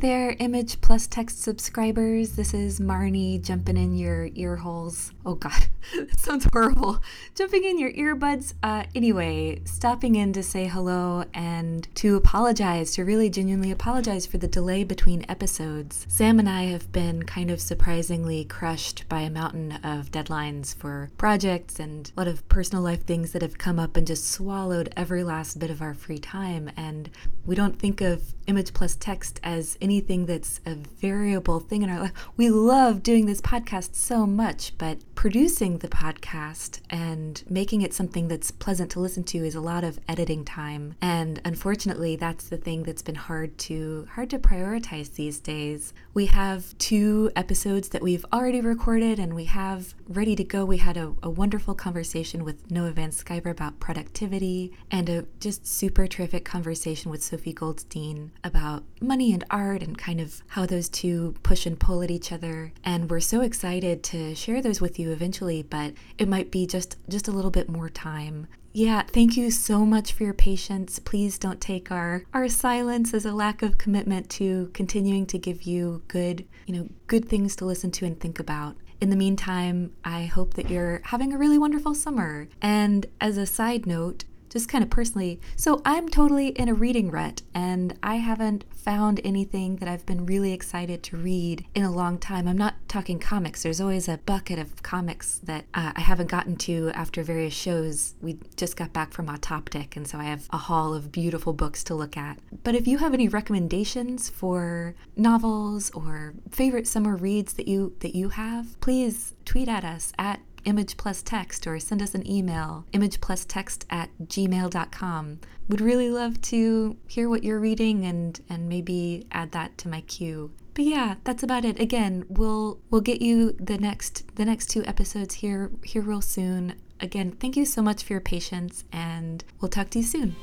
There, image Plus Text subscribers. This is Marnie jumping in your ear holes. Oh god, that sounds horrible. Jumping in your earbuds. Uh, anyway, stopping in to say hello and to apologize, to really genuinely apologize for the delay between episodes. Sam and I have been kind of surprisingly crushed by a mountain of deadlines for projects and a lot of personal life things that have come up and just swallowed every last bit of our free time. And we don't think of Image Plus Text as anything that's a variable thing in our life. We love doing this podcast so much, but producing the podcast and making it something that's pleasant to listen to is a lot of editing time. And unfortunately, that's the thing that's been hard to hard to prioritize these days. We have two episodes that we've already recorded and we have ready to go. We had a, a wonderful conversation with Noah Van Sciver about productivity and a just super terrific conversation with Sophie Goldstein about money and art and kind of how those two push and pull at each other. And we're so excited to share those with you eventually, but it might be just just a little bit more time. Yeah, thank you so much for your patience. Please don't take our our silence as a lack of commitment to continuing to give you good, you know, good things to listen to and think about. In the meantime, I hope that you're having a really wonderful summer. And as a side note, just kind of personally. So I'm totally in a reading rut and I haven't found anything that I've been really excited to read in a long time. I'm not talking comics. There's always a bucket of comics that uh, I haven't gotten to after various shows. We just got back from Autoptic and so I have a haul of beautiful books to look at. But if you have any recommendations for novels or favorite summer reads that you that you have, please tweet at us at image plus text or send us an email, image plus text at gmail.com. Would really love to hear what you're reading and, and maybe add that to my queue. But yeah, that's about it. Again, we'll we'll get you the next the next two episodes here here real soon. Again, thank you so much for your patience and we'll talk to you soon.